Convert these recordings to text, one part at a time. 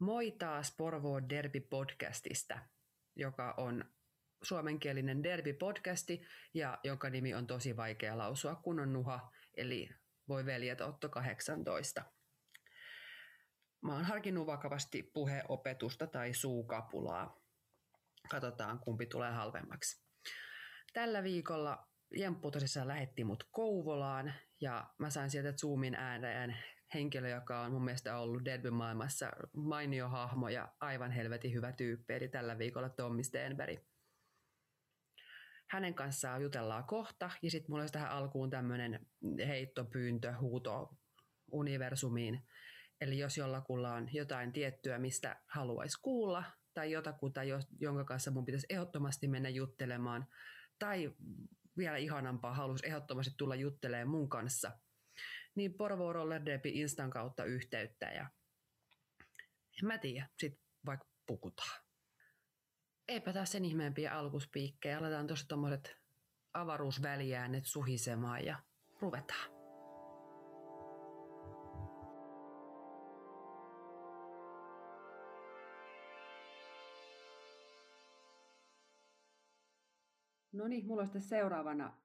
Moi taas Porvoo Derby-podcastista, joka on suomenkielinen Derby-podcasti ja jonka nimi on tosi vaikea lausua, kun on nuha, eli voi veljet Otto 18. Mä oon harkinnut vakavasti puheopetusta tai suukapulaa. Katsotaan, kumpi tulee halvemmaksi. Tällä viikolla Jemppu tosissaan lähetti mut Kouvolaan ja mä sain sieltä Zoomin ääneen henkilö, joka on mun mielestä ollut Derby-maailmassa mainio hahmo ja aivan helvetin hyvä tyyppi, eli tällä viikolla Tommi Stenberg. Hänen kanssaan jutellaan kohta, ja sitten mulla olisi tähän alkuun tämmöinen heittopyyntö, huuto universumiin. Eli jos jollakulla on jotain tiettyä, mistä haluaisi kuulla, tai jotakuta, jonka kanssa mun pitäisi ehdottomasti mennä juttelemaan, tai vielä ihanampaa, haluaisi ehdottomasti tulla juttelemaan mun kanssa – niin Porvo Roller Derby Instan kautta yhteyttä ja en mä tiedä, sit vaikka pukutaan. Eipä taas sen ihmeempiä alkuspiikkejä, aletaan tuossa tommoset avaruusväliäänet suhisemaan ja ruvetaan. No niin, mulla on sitten seuraavana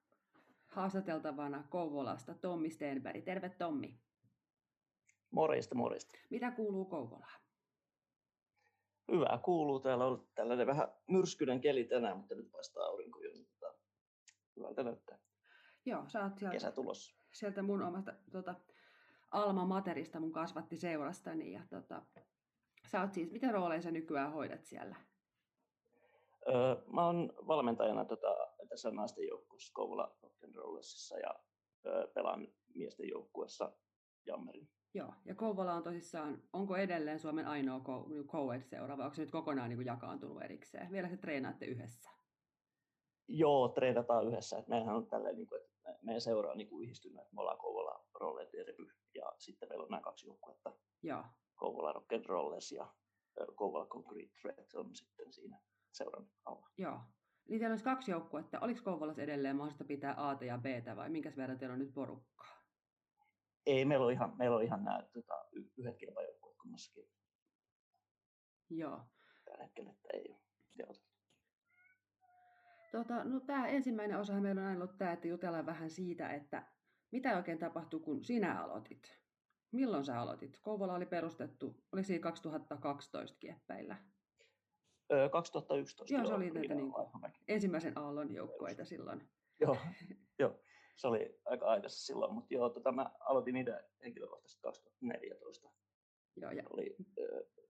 haastateltavana Kouvolasta Tommi Stenberg. Terve Tommi. Morjesta, morjesta. Mitä kuuluu Kouvolaan? Hyvää kuuluu. Täällä on tällainen vähän myrskyinen keli tänään, mutta nyt paistaa aurinko jo. Niin tota, hyvältä näyttää. Joo, sä oot sieltä, Kesä tulossa. sieltä mun omasta tota, Alma Materista, mun kasvatti seurastani. Ja, tota, sä oot siis, mitä rooleja sä nykyään hoidat siellä? Öö, mä oon valmentajana tota, tässä naisten joukkueessa Kouvola Rock'n'Rollesissa ja pelaan miesten joukkueessa Jammerin. Joo, ja Kouvola on tosissaan, onko edelleen Suomen ainoa co-ed-seura vai onko se nyt kokonaan niin kuin jakaantunut erikseen? Vielä se treenaatte yhdessä? Joo, treenataan yhdessä. Et meidän on tälleen, niin kuin, että meidän seura on niin kuin yhdistynyt, että me ollaan Kouvola Rollet ja sitten meillä on nämä kaksi joukkuetta. Joo. Kouvola Rock'n'Rolles ja Kouvola Concrete Threat on sitten siinä seuran alla. Joo. Eli teillä olisi kaksi joukkuetta. Oliko Kouvolassa edelleen mahdollista pitää A ja B vai minkä verran teillä on nyt porukkaa? Ei, meillä on ihan, meillä on ihan nämä tota, yhdet kilpajoukkueet kummassakin. Joo. Tällä hetkellä, että ei ole teotettu. Tota, no, tämä ensimmäinen osa meillä on aina ollut tämä, että jutellaan vähän siitä, että mitä oikein tapahtui, kun sinä aloitit. Milloin sä aloitit? Kouvola oli perustettu, oli siinä 2012 kieppeillä. 2011. Joo, se oli näitä niin ensimmäisen aallon joukkueita silloin. joo, joo, se oli aika aikaisessa silloin, mutta joo, tota, mä aloitin niitä henkilökohtaisesti 2014. Joo, ja... Oli äh,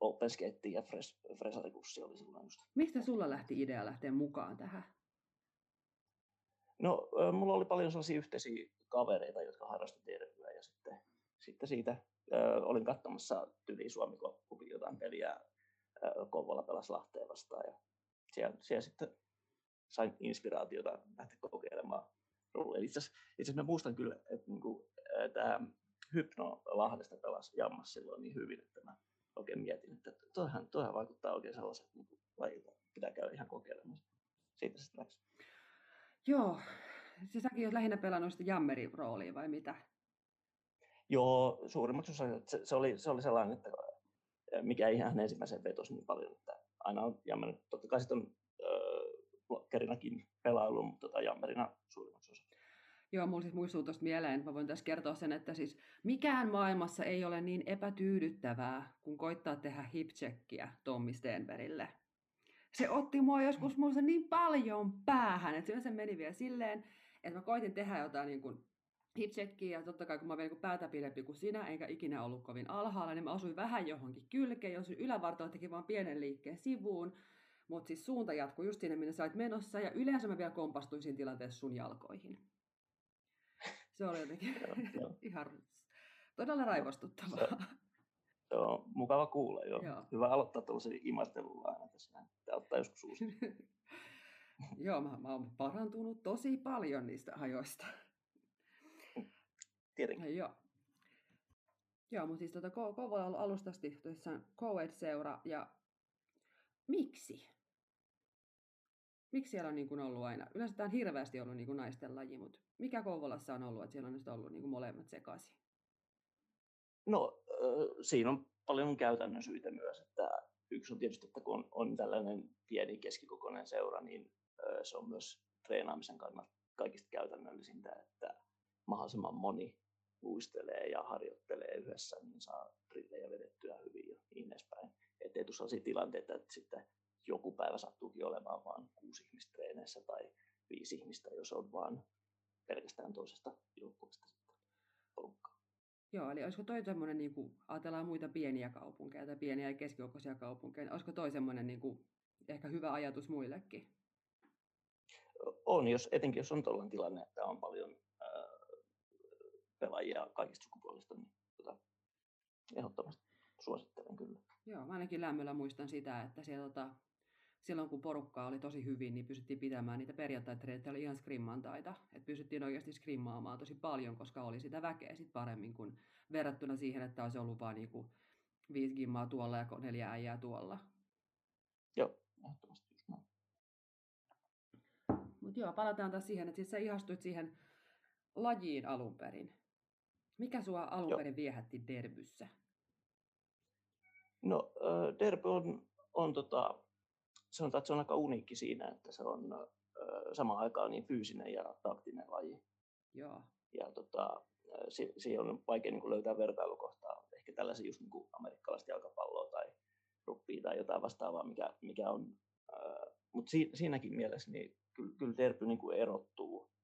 Open Skate ja Fres, Fresarikurssi oli silloin just. Mistä sulla lähti idea lähteä mukaan tähän? No, mulla oli paljon sellaisia yhteisiä kavereita, jotka harrastivat terveyttä ja sitten, sitten siitä äh, olin katsomassa Tyli Suomi jotain peliä Kouvola pelasi Lahteen vastaan ja siellä, siellä sitten sain inspiraatiota lähteä kokeilemaan roolia. Itse asiassa mä muistan kyllä, että niin kuin, tämä Hypno Lahdesta pelasi Jammas silloin niin hyvin, että mä oikein mietin, että toihan, toihan vaikuttaa oikein sellaiset niin lajilta, pitää käydä ihan kokeilemaan. Siitä sitten läksi. Joo, se säkin olet lähinnä pelannut sitä Jammerin roolia vai mitä? Joo, suurimmaksi osa se, se, oli, se oli sellainen, että mikä ei ihan ensimmäisen vetos niin paljon, että aina on jammerina, totta kai sitten on blokkerinakin pelailu, mutta tota jammerina suurimmaksi osa. Joo, mulla siis muistuu tuosta mieleen, mä voin tässä kertoa sen, että siis mikään maailmassa ei ole niin epätyydyttävää, kun koittaa tehdä hipcheckiä Tommi Stenbergille. Se otti mua joskus muista niin paljon päähän, että se meni vielä silleen, että mä koitin tehdä jotain niin kuin hipcheckiä ja totta kai kun mä olin niin päätä pidempi kuin sinä, enkä ikinä ollut kovin alhaalla, niin mä asuin vähän johonkin kylkeen, jos ylävartalo teki vaan pienen liikkeen sivuun, mutta siis suunta jatkui just sinne, minne sä olit menossa, ja yleensä mä vielä kompastuin siinä tilanteessa sun jalkoihin. Se oli jotenkin ihan todella raivostuttavaa. Se on mukava kuulla, joo. joo. Hyvä aloittaa tuollaisen imastelulla aina tässä. Tämä ottaa joskus uusi. joo, mä, mä oon parantunut tosi paljon niistä ajoista tietenkin. Joo. Joo, mutta siis tuota, Kouvola on ollut tosissaan co-ed-seura, ja miksi? Miksi siellä on niin kuin ollut aina? Yleensä tämä on hirveästi ollut niin kuin naisten laji, mutta mikä Kouvolassa on ollut, että siellä on ollut niin kuin molemmat sekaisin? No, äh, siinä on paljon käytännön syitä myös, että yksi on tietysti, että kun on, on tällainen pieni keskikokoinen seura, niin se on myös treenaamisen kannalta kaikista käytännöllisintä, että mahdollisimman moni luistelee ja harjoittelee yhdessä, niin saa drillejä vedettyä hyvin ja niin edespäin. Että ei tule sellaisia tilanteita, että sitten joku päivä sattuukin olemaan vain kuusi ihmistä treeneissä tai viisi ihmistä, jos on vain pelkästään toisesta joukkueesta porukkaa. Joo, eli olisiko toi semmoinen, niin kuin ajatellaan muita pieniä kaupunkeja tai pieniä ja keskikokoisia kaupunkeja, niin olisiko toi semmoinen niin kuin, ehkä hyvä ajatus muillekin? On, jos, etenkin jos on tuollainen tilanne, että on paljon pelaajia kaikista sukupuolista, niin tota, ehdottomasti suosittelen kyllä. Joo, mä ainakin lämmöllä muistan sitä, että siellä tota, silloin kun porukkaa oli tosi hyvin, niin pystyttiin pitämään niitä perjantai oli ihan skrimmantaita. Että pystyttiin oikeasti skrimmaamaan tosi paljon, koska oli sitä väkeä sit paremmin kuin verrattuna siihen, että olisi ollut vain niinku viisi gimmaa tuolla ja neljä äijää tuolla. Joo, ehdottomasti just näin. Mut joo, palataan taas siihen, että siis sä ihastuit siihen lajiin alun perin. Mikä sua alun perin viehätti derbyssä? No, äh, derby on, on tota, sanotaan, että se on aika uniikki siinä, että se on äh, samaan aikaan niin fyysinen ja taktinen laji. Joo. Ja tota, si- siihen on vaikea niin löytää vertailukohtaa ehkä tällaisia just niin kuin amerikkalaista jalkapalloa tai ruppia tai jotain vastaavaa, mikä, mikä on. Äh, Mutta si- siinäkin mielessä niin kyllä, kyllä derby niin kuin erottuu, äh,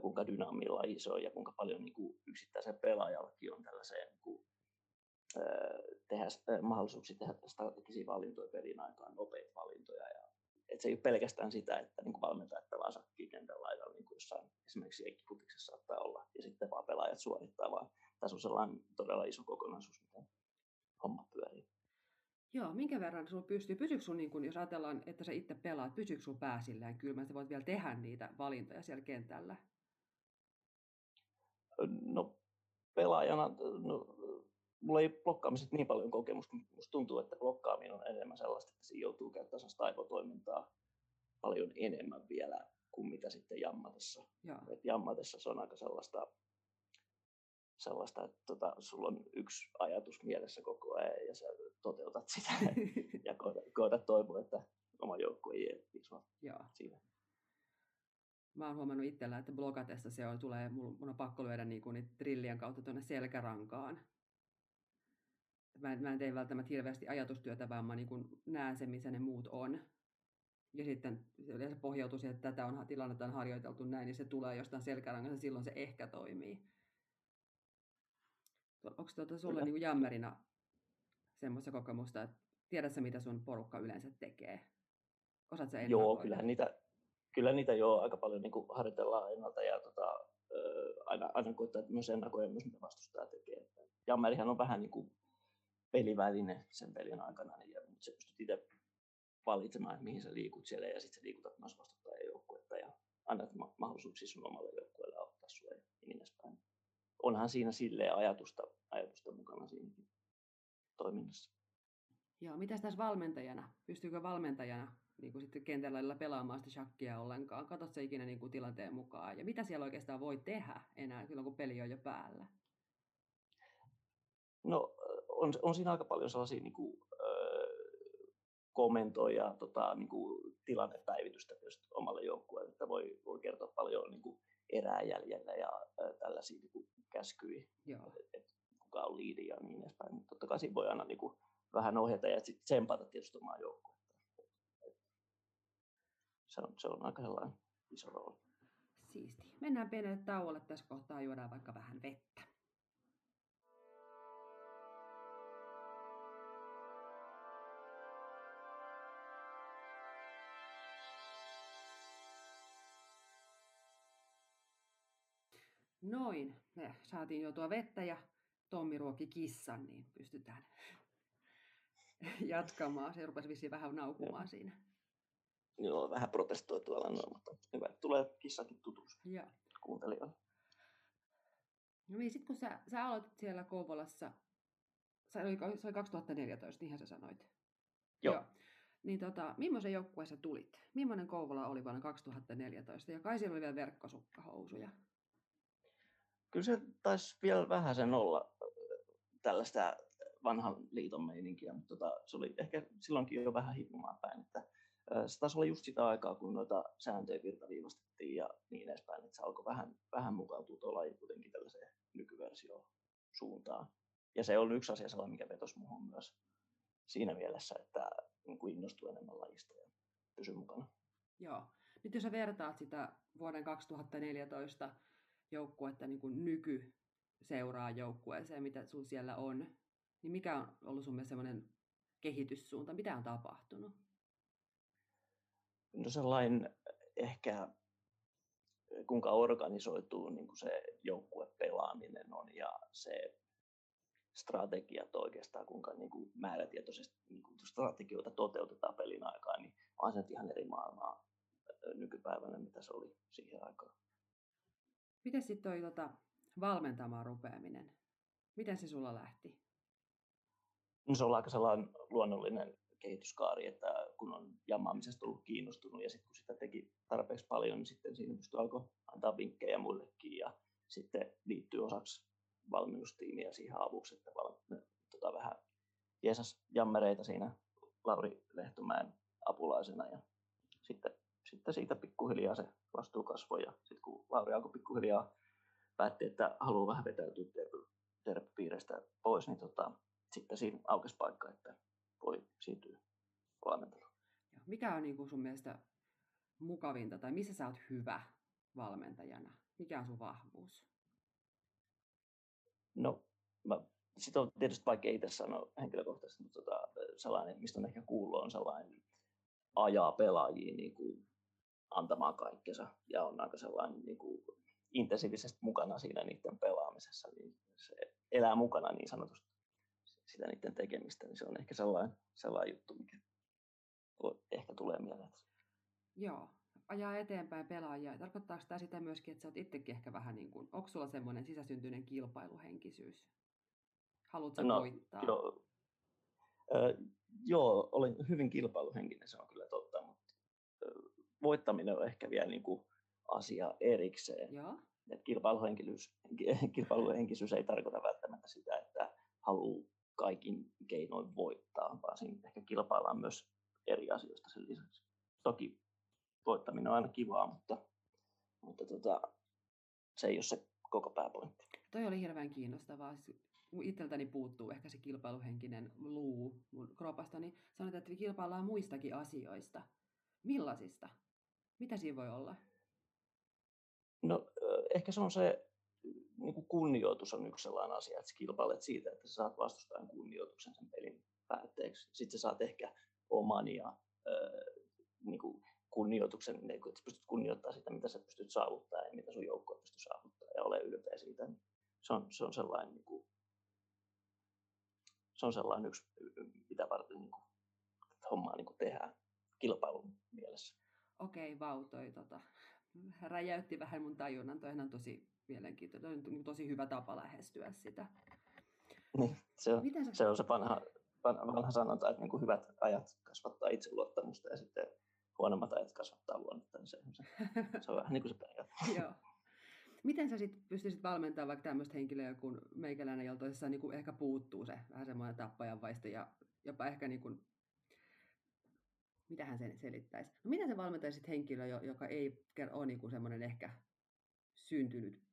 kuinka se on ja kuinka paljon niin kuin yksittäisen pelaajallakin on tällaiseen niin kuin, tehdä mahdollisuuksia tehdä strategisia valintoja pelin aikaan, nopeita valintoja. Ja, että se ei ole pelkästään sitä, että niin valmentajat pelaa sakkiin kentän laidalla, niin kuin jossain esimerkiksi jenkkifutiksessa saattaa olla, ja sitten vaan pelaajat suorittaa, vaan tässä on sellainen todella iso kokonaisuus, miten homma pyörii. Joo, minkä verran sulla pystyy, pysyykö sun, niin kun, jos ajatellaan, että sä itse pelaat, pysyykö sun pää silleen kylmä, että voit vielä tehdä niitä valintoja siellä kentällä? No pelaajana, no, mulla ei blokkaamisesta niin paljon kokemusta, mutta musta tuntuu, että blokkaaminen on enemmän sellaista, että siinä joutuu käyttämään sellaista aivotoimintaa paljon enemmän vielä kuin mitä sitten jammatessa. Et jammatessa se on aika sellaista, sellaista että tota, sulla on yksi ajatus mielessä koko ajan ja sä toteutat sitä ja koetat toivoa, että oma joukko ei jää siinä. Mä oon huomannut itsellä, että blokatessa se on, tulee, mun, on pakko lyödä niin kuin trillien kautta tuonne selkärankaan mä en, mä en tee välttämättä hirveästi ajatustyötä, vaan mä niin näen sen, missä ne muut on. Ja sitten se pohjautuu siihen, että tätä on, tilannetta on harjoiteltu näin, niin se tulee jostain selkärangasta, silloin se ehkä toimii. Onko tuota sulla niin jammerina semmoista kokemusta, että tiedätkö mitä sun porukka yleensä tekee? Osaat sä Joo, kyllähän niitä, kyllä niitä jo aika paljon niin harjoitellaan ennalta ja tota, aina, aina koittaa myös ennakoida myös mitä vastustaja tekee. Jammerihan on vähän niin kuin peliväline sen pelin aikana, niin, mutta se pystyt itse valitsemaan, että mihin sä liikut siellä, ja sitten sä liikutat myös vastustajan joukkuetta, ja annat mahdollisuuksia sun omalle joukkueelle auttaa sua ja niin edespäin. Onhan siinä silleen ajatusta, ajatusta mukana siinäkin toiminnassa. Joo, mitä tässä valmentajana? Pystyykö valmentajana niin kuin sitten kentällä pelaamaan sitä shakkia ollenkaan? Katsot se ikinä niin kuin tilanteen mukaan? Ja mitä siellä oikeastaan voi tehdä enää silloin, kun peli on jo päällä? No on, on siinä aika paljon sellaisia niin kuin, kommentoja tota, niin kuin tilannepäivitystä tietysti omalle joukkueelle, että voi, voi kertoa paljon niin kuin erää jäljellä ja tällaisia niin kuin käskyjä, että kuka on liidi ja niin edespäin. Mutta totta kai siinä voi aina niin kuin, vähän ohjata ja sitten tsempata tietysti omaa joukkuetta. Se on, se on aika sellainen iso rooli. Siisti. Mennään pienelle tauolle tässä kohtaa, juodaan vaikka vähän vettä. Noin, me saatiin jo tuo vettä ja Tommi ruoki kissan, niin pystytään jatkamaan. Se rupesi vissiin vähän naukumaan siinä. Joo, vähän protestoi tuolla, no, mutta hyvä, tulee kissakin tutuksi kuuntelijoille. No niin, sitten kun sä, sä aloitit siellä Kouvolassa, se oli, se oli 2014, niinhän sä sanoit. Joo. Joo. Niin tota, millaisen joukkueessa tulit? Millainen Kouvola oli vuonna 2014? Ja kai siellä oli vielä verkkosukkahousuja kyllä se taisi vielä vähän sen olla tällaista vanhan liiton meininkiä, mutta tota, se oli ehkä silloinkin jo vähän hippumaan päin, että se taisi olla just sitä aikaa, kun noita sääntöjä virtaviivastettiin ja niin edespäin, että se alkoi vähän, vähän mukautua tuo laji kuitenkin tällaiseen nykyversioon suuntaan. Ja se on yksi asia sellainen, mikä vetosi muuhun myös siinä mielessä, että niin kuin innostui enemmän lajista ja pysyi mukana. Joo. Nyt jos sä vertaat sitä vuoden 2014 joukkuetta niin kuin nyky seuraa joukkueeseen, mitä sun siellä on, niin mikä on ollut sun mielestä semmoinen kehityssuunta? Mitä on tapahtunut? No sellainen ehkä kuinka organisoituu niin kuin se joukkuepelaaminen on ja se strategiat oikeastaan, kuinka niin kuin määrätietoisesti niin kuin strategioita toteutetaan pelin aikaan, niin on se ihan eri maailmaa nykypäivänä, mitä se oli siihen aikaan. Miten sitten toi tota, valmentamaan rupeaminen? Miten se sulla lähti? No se on aika sellainen luonnollinen kehityskaari, että kun on jammaamisesta ollut kiinnostunut ja sitten kun sitä teki tarpeeksi paljon, niin sitten siinä pystyi alkoi antaa vinkkejä muillekin ja sitten liittyy osaksi valmennustiimiä siihen avuksi, että val, tota, vähän jeesas jammereita siinä Lauri Lehtomäen apulaisena ja sitten, sitten siitä pikkuhiljaa se vastuu kasvoi ja sitten kun Lauri alkoi pikkuhiljaa päätti, että haluaa vähän vetäytyä tervepiireistä pois, niin tota, sitten siinä aukesi paikka, että voi siirtyä valmenteluun. Mikä on niin kuin sun mielestä mukavinta tai missä sä oot hyvä valmentajana? Mikä on sun vahvuus? No, mä, sitä on tietysti vaikea itse sanoa henkilökohtaisesti, mutta tota, sellainen, mistä on ehkä kuullut, on sellainen ajaa pelaajia niin kuin antamaan kaikkensa ja on aika sellainen niin kuin intensiivisesti mukana siinä niiden pelaamisessa, niin se elää mukana niin sanotusti sitä niiden tekemistä, niin se on ehkä sellainen, sellainen juttu, mikä ehkä tulee mieleen. Joo, ajaa eteenpäin pelaajia. Tarkoittaako tämä sitä myöskin, että sä oot itsekin ehkä vähän niin kuin, onko sulla semmoinen sisäsyntyinen kilpailuhenkisyys? Haluatko no, voittaa? Joo, äh, joo, olen hyvin kilpailuhenkinen, se on kyllä totta, mutta äh, voittaminen on ehkä vielä niin kuin asia erikseen. Joo. Et kilpailuhenkisyys, kilpailuhenkisyys ei tarkoita välttämättä sitä, että haluaa kaikin keinoin voittaa, vaan siinä ehkä kilpaillaan myös eri asioista sen lisäksi. Toki voittaminen on aina kivaa, mutta, mutta tota, se ei ole se koko pääpointti. Toi oli hirveän kiinnostavaa. Itseltäni puuttuu ehkä se kilpailuhenkinen luu mun kropasta, niin sanoit, että kilpaillaan muistakin asioista. Millaisista? Mitä siinä voi olla? No ehkä se on se niin kuin kunnioitus on yksi sellainen asia, että sä kilpailet siitä, että sä saat vastustajan kunnioituksen sen pelin päätteeksi. Sitten sä saat ehkä oman ja niin kuin kunnioituksen, niin kuin, että sä pystyt kunnioittamaan sitä, mitä sä pystyt saavuttamaan ja mitä sun joukkue pystyy saavuttamaan ja ole ylpeä siitä. Se on, se on sellainen, niin kuin, se on sellainen yksi, mitä varten niin kuin, hommaa niin kuin tehdään kilpailun mielessä. Okei, vau, toi tota, räjäytti vähän mun tajunnan. Toihan on tosi mielenkiintoinen, on tosi hyvä tapa lähestyä sitä. Niin, se on, Miten sä... se, on se vanha, vanha, sanonta, että niin kuin hyvät ajat kasvattaa itseluottamusta ja sitten huonommat ajat kasvattaa luonnetta, niin se, se, se on vähän niin kuin se periaate. Joo. Miten sä sitten pystyisit valmentamaan vaikka tämmöistä henkilöä kuin meikäläinen, jolta tosissaan niin kuin ehkä puuttuu se vähän semmoinen tappajan vaisto ja jopa ehkä niin kuin, mitä hän sen selittäisi? No miten sä valmentaisit henkilöä, joka ei ole niin kuin semmoinen ehkä syntynyt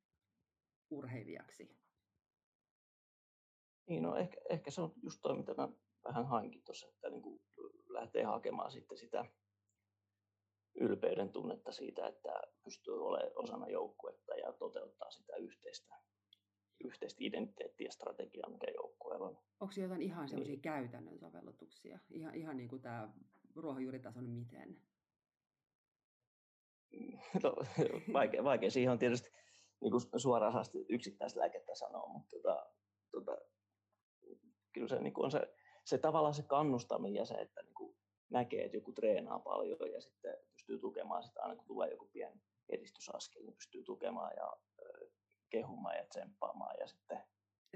urheilijaksi? Niin, no ehkä, ehkä se on just toi, mitä mä vähän hainkin tuossa, että niin kuin lähtee hakemaan sitten sitä ylpeyden tunnetta siitä, että pystyy olemaan osana joukkuetta ja toteuttaa sitä yhteistä, yhteistä identiteettiä ja strategiaa, mikä joukkueella on. Onko jotain ihan sellaisia niin. käytännön sovellutuksia? Ihan, ihan niin kuin tämä ruohonjuuritason miten? No, vaikea, vaikea. Siihen on tietysti niin kuin suoraan yksittäistä lääkettä sanoa, mutta tota, tota, kyllä se niin kuin on se, se tavallaan se kannustaminen ja se, että niin kuin näkee, että joku treenaa paljon ja sitten pystyy tukemaan sitä aina kun tulee joku pieni edistysaskel, niin pystyy tukemaan ja kehumaan ja tsemppaamaan ja sitten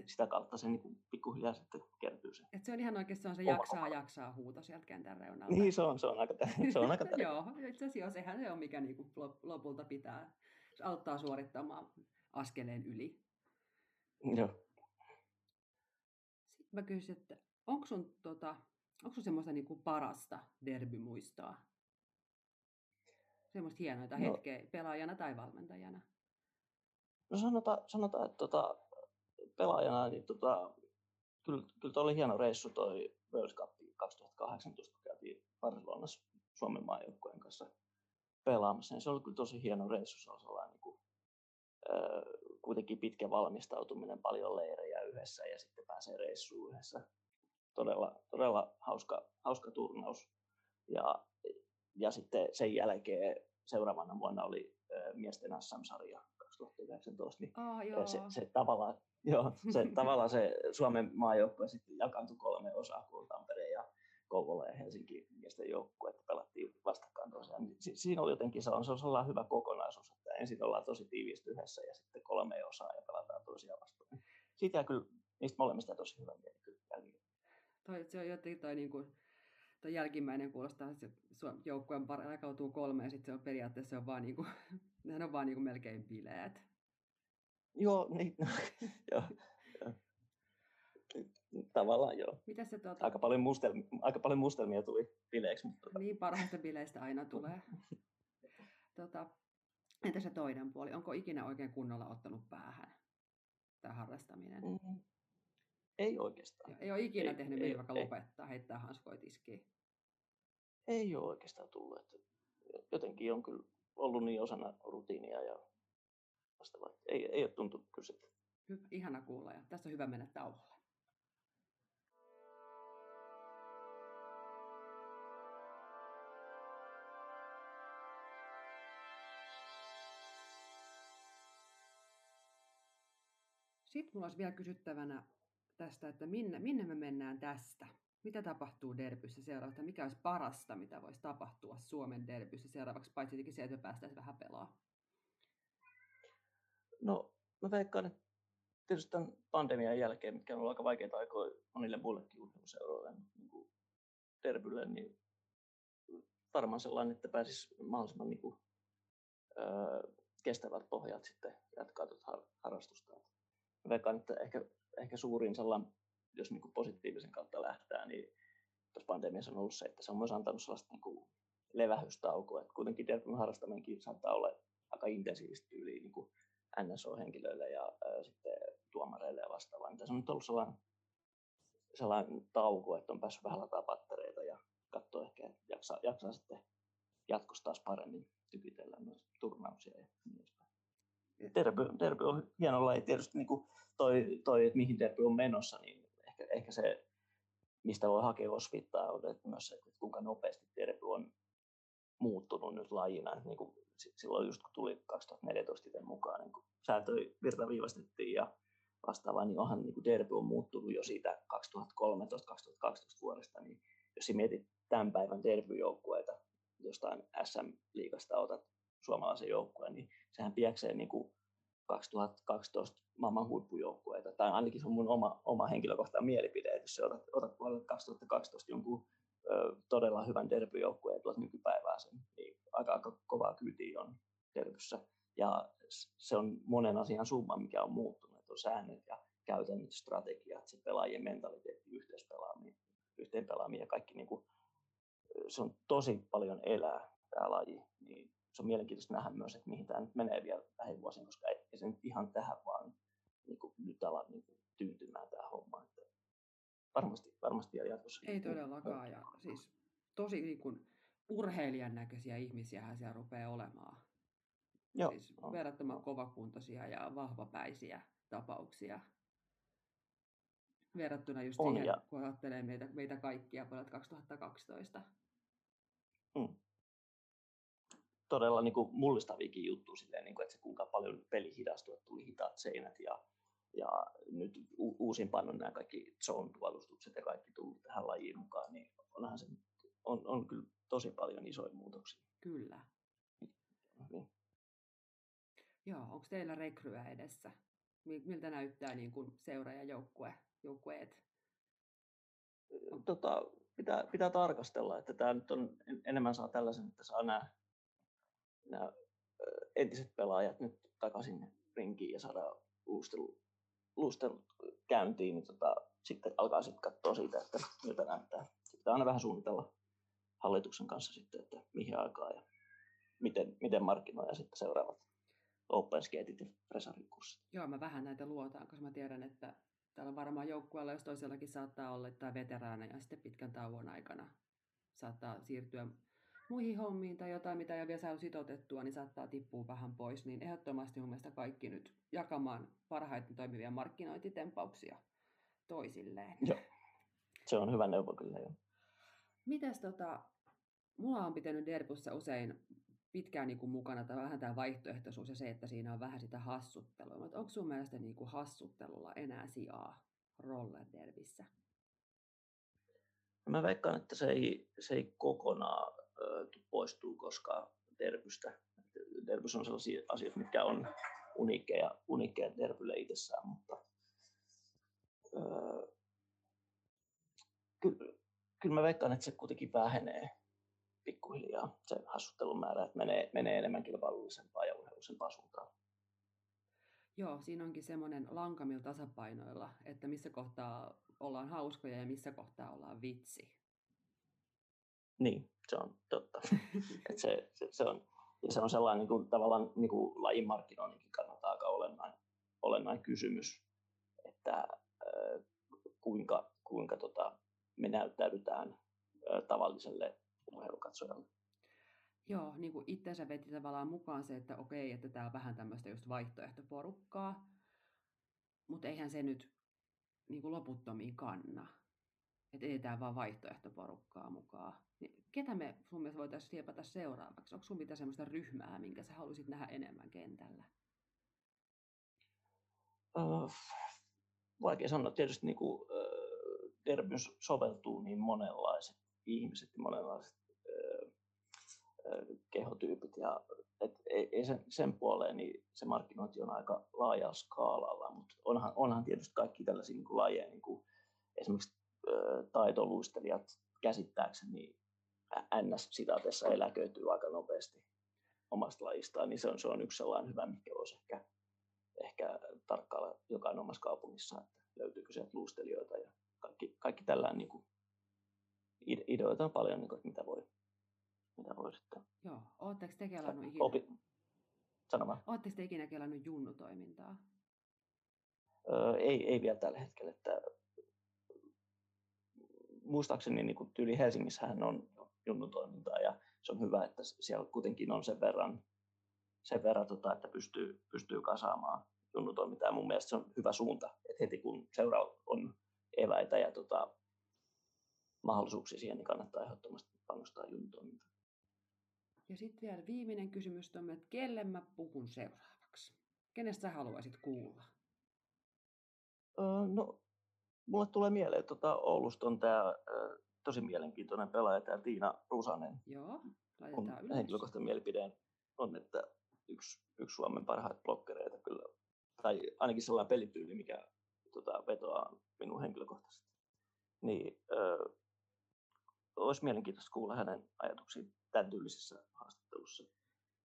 sitä kautta se niin pikkuhiljaa sitten kertyy se. Et se on ihan oikeastaan se jaksaa koko. jaksaa huuto sieltä kentän reunalta. Niin, se on, se on aika, se on aika Joo, itse asiassa sehän se on, mikä niinku lopulta pitää, se auttaa suorittamaan askeleen yli. Joo. mä kysyin, että onko sun, tota, onko sun semmoista niinku parasta derbymuistoa? Semmoista hienoita no, hetkeä pelaajana tai valmentajana? No sanotaan, sanotaan että tota, pelaajana, niin tota, kyllä, kyllä oli hieno reissu toi World Cup 2018, kun käytiin Barcelonassa Suomen maajoukkueen kanssa pelaamassa. Niin se oli kyllä tosi hieno reissu. Se oli sellainen niin kuin, kuitenkin pitkä valmistautuminen, paljon leirejä yhdessä ja sitten pääsee reissuun yhdessä. Todella, todella hauska, hauska turnaus. Ja, ja sitten sen jälkeen seuraavana vuonna oli miesten SM-sarja 2019, niin oh, joo. Se, se, tavallaan, joo, se, tavallaan se Suomen maajoukkue sitten jakaantui kolme osaa, kun Tampere ja Kouvola ja Helsinki miesten joukkue, että pelattiin vastakkain tosiaan. Niin si, siinä oli jotenkin se on, se on sellainen hyvä kokonaisuus, että ensin ollaan tosi tiiviisti yhdessä ja sitten kolme osaa ja pelataan toisiaan vastaan. Siitä kyllä niistä molemmista tosi hyvä mieli kyllä Toi, se on jotenkin toi, niin kuin, toi jälkimmäinen kuulostaa, että joukkueen jakautuu kolme ja sitten se on periaatteessa se on vaan, niin kuin, nehän on vaan niin kuin melkein bileet. Joo, niin, joo, Tavallaan joo. Mitä se, tuota... aika, paljon mustelmia, aika paljon mustelmia tuli bileiksi. Mutta... Tota- niin, parhaista bileistä aina tulee. tuota, entä se toinen puoli? Onko ikinä oikein kunnolla ottanut päähän tämä harrastaminen? Mm. Ei oikeastaan. Ei ole ikinä ei, tehnyt vaikka ei. lopettaa, heittää hanskoja tiskiin. Ei ole oikeastaan tullut. Että jotenkin on kyllä ollut niin osana rutiinia ja vastaavaa. Ei, ei ole tuntunut kyllä. Hyvä, ihana kuulla ja tässä on hyvä mennä tauolle. Sitten mulla olisi vielä kysyttävänä tästä, että minne, minne me mennään tästä? Mitä tapahtuu derbyssä seuraavaksi? Mikä olisi parasta, mitä voisi tapahtua Suomen derbyssä seuraavaksi, paitsi tietenkin se, että me päästäisiin vähän pelaa? No, mä veikkaan, että tietysti tämän pandemian jälkeen, mitkä on ollut aika vaikeita aikoja monille muillekin urheiluseuroille, niin kuin derbylle, niin varmaan sellainen, että pääsisi mahdollisimman niin kuin, öö, kestävät pohjat sitten jatkaa tuota harrastusta veikkaan, että ehkä, ehkä suurin sellainen, jos niin kuin positiivisen kautta lähtee, niin tuossa pandemiassa on ollut se, että se on myös antanut sellaista niin kuin levähystaukoa. Että kuitenkin derbyn harrastaminenkin saattaa olla aika intensiivistä tyyliä niin kuin NSO-henkilöille ja ää, sitten tuomareille ja vastaavaa. Niin tässä on nyt ollut sellainen, sellainen tauko, että on päässyt vähän lataa pattereita ja katsoa ehkä, että jaksaa, jaksaa sitten jatkossa taas paremmin tykitellä myös turnauksia ja niin. Derby, derby on hieno laji. Tietysti niin kuin toi, toi, että mihin derby on menossa, niin ehkä, ehkä se, mistä voi hakea osvittaa, on että myös se, että kuinka nopeasti derby on muuttunut nyt lajina. Niin kuin silloin just kun tuli 2014 itse mukaan, niin kun sääntöjä virtaviivastettiin ja vastaavaa, niin onhan niin kuin derby on muuttunut jo siitä 2013-2012 vuodesta, niin jos mietit tämän päivän derbyjoukkueita, jostain SM-liigasta otat suomalaisen joukkueen, niin sehän pieksee niin kuin 2012 maailman huippujoukkueita, tai ainakin se on mun oma, oma henkilökohtainen mielipide, että jos otat, otat vuodelle 2012 jonkun ö, todella hyvän derbyjoukkueen ja tuot nykypäivää sen, niin aika, aika kovaa kyytiä on derbyssä. Ja se on monen asian summa, mikä on muuttunut, että on säännöt ja käytännöt, strategiat, se pelaajien mentaliteetti, yhteispelaaminen, yhteenpelaaminen ja kaikki, niin kuin, se on tosi paljon elää tämä laji, niin se on mielenkiintoista nähdä myös, että mihin tämä nyt menee vielä lähivuosina, koska ei, ei se nyt ihan tähän vaan niin kuin, nyt ala niin kuin, tyyntymään tämä homma. Että varmasti, varmasti vielä jatkossa. Ei todellakaan. Ja siis tosi niin kuin, urheilijan näköisiä ihmisiä siellä rupeaa olemaan. Joo, siis on. verrattoman kovakuntoisia ja vahvapäisiä tapauksia. Verrattuna just on, siihen, ja... kun ajattelee meitä, meitä kaikkia vuodelta 2012. Mm todella niin kuin mullistaviakin juttuja, silleen, niin kuin, että se kuinka paljon peli hidastui, että tuli hitaat seinät ja, ja nyt u- uusimpaan on nämä kaikki zone-puolustukset ja kaikki tullut tähän lajiin mukaan, niin onhan se on, on kyllä tosi paljon isoja muutoksia. Kyllä. Niin. Joo, onko teillä rekryä edessä? Miltä näyttää niin kuin seura ja joukkue, joukkueet? Tota, pitää, pitää tarkastella, että tämä nyt on enemmän saa tällaisen, että saa nämä nämä entiset pelaajat nyt takaisin rinkiin ja saadaan luustelu luusten käyntiin, niin tota, sitten alkaa sitten katsoa siitä, että miltä näyttää. Sitten aina vähän suunnitella hallituksen kanssa sitten, että mihin aikaan ja miten, miten markkinoja sitten seuraavat open skatit ja kurssit. Joo, mä vähän näitä luotaan, koska mä tiedän, että täällä varmaan joukkueella, jos toisellakin saattaa olla, tai veteraaneja sitten pitkän tauon aikana saattaa siirtyä muihin hommiin tai jotain, mitä ei vielä saa sitoutettua, niin saattaa tippua vähän pois, niin ehdottomasti mun mielestä kaikki nyt jakamaan parhaiten toimivia markkinointitempauksia toisilleen. Joo. Se on hyvä neuvo kyllä jo. Mites tota, mulla on pitänyt Derbussa usein pitkään niin kuin mukana tai vähän tämä vaihtoehtoisuus ja se, että siinä on vähän sitä hassuttelua. Mutta onko sun mielestä niin kuin hassuttelulla enää sijaa roller derbissä? Mä veikkaan, että se ei, se ei kokonaan poistuu koskaan derbystä. Derbys on sellaisia asioita, mitkä on uniikkeja, uniikkeja derbylle itsessään, mutta ö, kyllä, kyllä mä veikkaan, että se kuitenkin vähenee pikkuhiljaa se hassuttelun määrä, että menee, menee enemmän kilpailullisempaa ja urheilullisempaa suuntaan. Joo, siinä onkin semmoinen lankamilla tasapainoilla, että missä kohtaa ollaan hauskoja ja missä kohtaa ollaan vitsi. Niin, se on totta. Et se, se, se, on, ja se on sellainen niin kuin, tavallaan niin kuin lajin markkinoinninkin kannalta aika olennainen, olennainen kysymys, että äh, kuinka, kuinka tota, me näyttäydytään äh, tavalliselle urheilukatsojalle. Joo, niin kuin itsensä veti tavallaan mukaan se, että okei, että tämä on vähän tämmöistä just vaihtoehtoporukkaa, mutta eihän se nyt niin kuin loputtomiin kanna. Että edetään vaan vaihtoehtoporukkaa mukaan. Niin ketä me sun mielestä voitaisiin siepata seuraavaksi? Onko sun mitään semmoista ryhmää, minkä sä haluaisit nähdä enemmän kentällä? Vaikea sanoa. Tietysti niin kuin, uh, soveltuu niin monenlaiset ihmiset ja monenlaiset kehotyypit. Ja, et ei, ei sen, sen puoleen niin se markkinointi on aika laajalla skaalalla, mutta onhan, onhan tietysti kaikki tällaisia niin kuin lajeja, niin kuin esimerkiksi taitoluistelijat käsittääkseni niin NS-sitaateessa eläköityy aika nopeasti omasta lajistaan, niin se on, se on yksi sellainen hyvä, mikä voisi ehkä, ehkä tarkkailla jokainen omassa kaupungissa, että löytyykö sieltä luustelijoita ja kaikki, kaikki tällainen niin kuin, ideoita on paljon, niin kuin, että mitä voi, mitä voi sitten... Joo, ootteko te kelannut ikinä? Opi... Sano vaan. Ootteko te ikinä kelannut junnutoimintaa? Öö, ei, ei vielä tällä hetkellä, että muistaakseni niin kuin tyyli Helsingissähän on junnutoimintaa ja se on hyvä, että siellä kuitenkin on sen verran, sen verran tota, että pystyy, pystyy kasaamaan junnutoimintaa. Mun mielestä se on hyvä suunta, että heti kun seura on eväitä ja tota, mahdollisuuksia siihen, niin kannattaa ehdottomasti panostaa junnutoimintaan. Ja sitten vielä viimeinen kysymys on, että kelle mä puhun seuraavaksi? Kenestä sä haluaisit kuulla? Öö, no, mulle tulee mieleen, että tuota Oulusta on tämä tosi mielenkiintoinen pelaaja, tämä Tiina Rusanen. Joo, laitetaan ylös. Henkilökohtainen mielipide on, että yksi, yksi Suomen parhaita blokkereita kyllä, tai ainakin sellainen pelityyli, mikä tota, vetoaa minun henkilökohtaisesti. Niin, öö, olisi mielenkiintoista kuulla hänen ajatuksia tämän tyylisessä haastattelussa.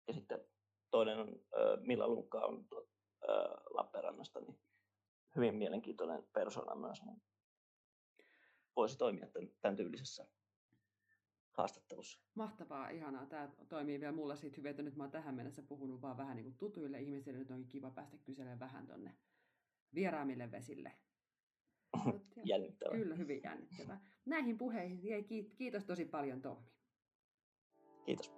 Ja sitten toinen on Milla Lunkka on tuot, Lappeenrannasta, niin hyvin mielenkiintoinen persona myös. Niin voisi toimia tämän, tämän tyylisessä haastattelussa. Mahtavaa, ihanaa. Tämä toimii vielä mulla siitä hyvin, että nyt mä oon tähän mennessä puhunut vaan vähän niin kuin tutuille ihmisille. Nyt onkin kiva päästä kyselemään vähän tonne vieraamille vesille. jännittävää. Kyllä, hyvin jännittävää. Näihin puheihin kiitos tosi paljon Tommi. Kiitos.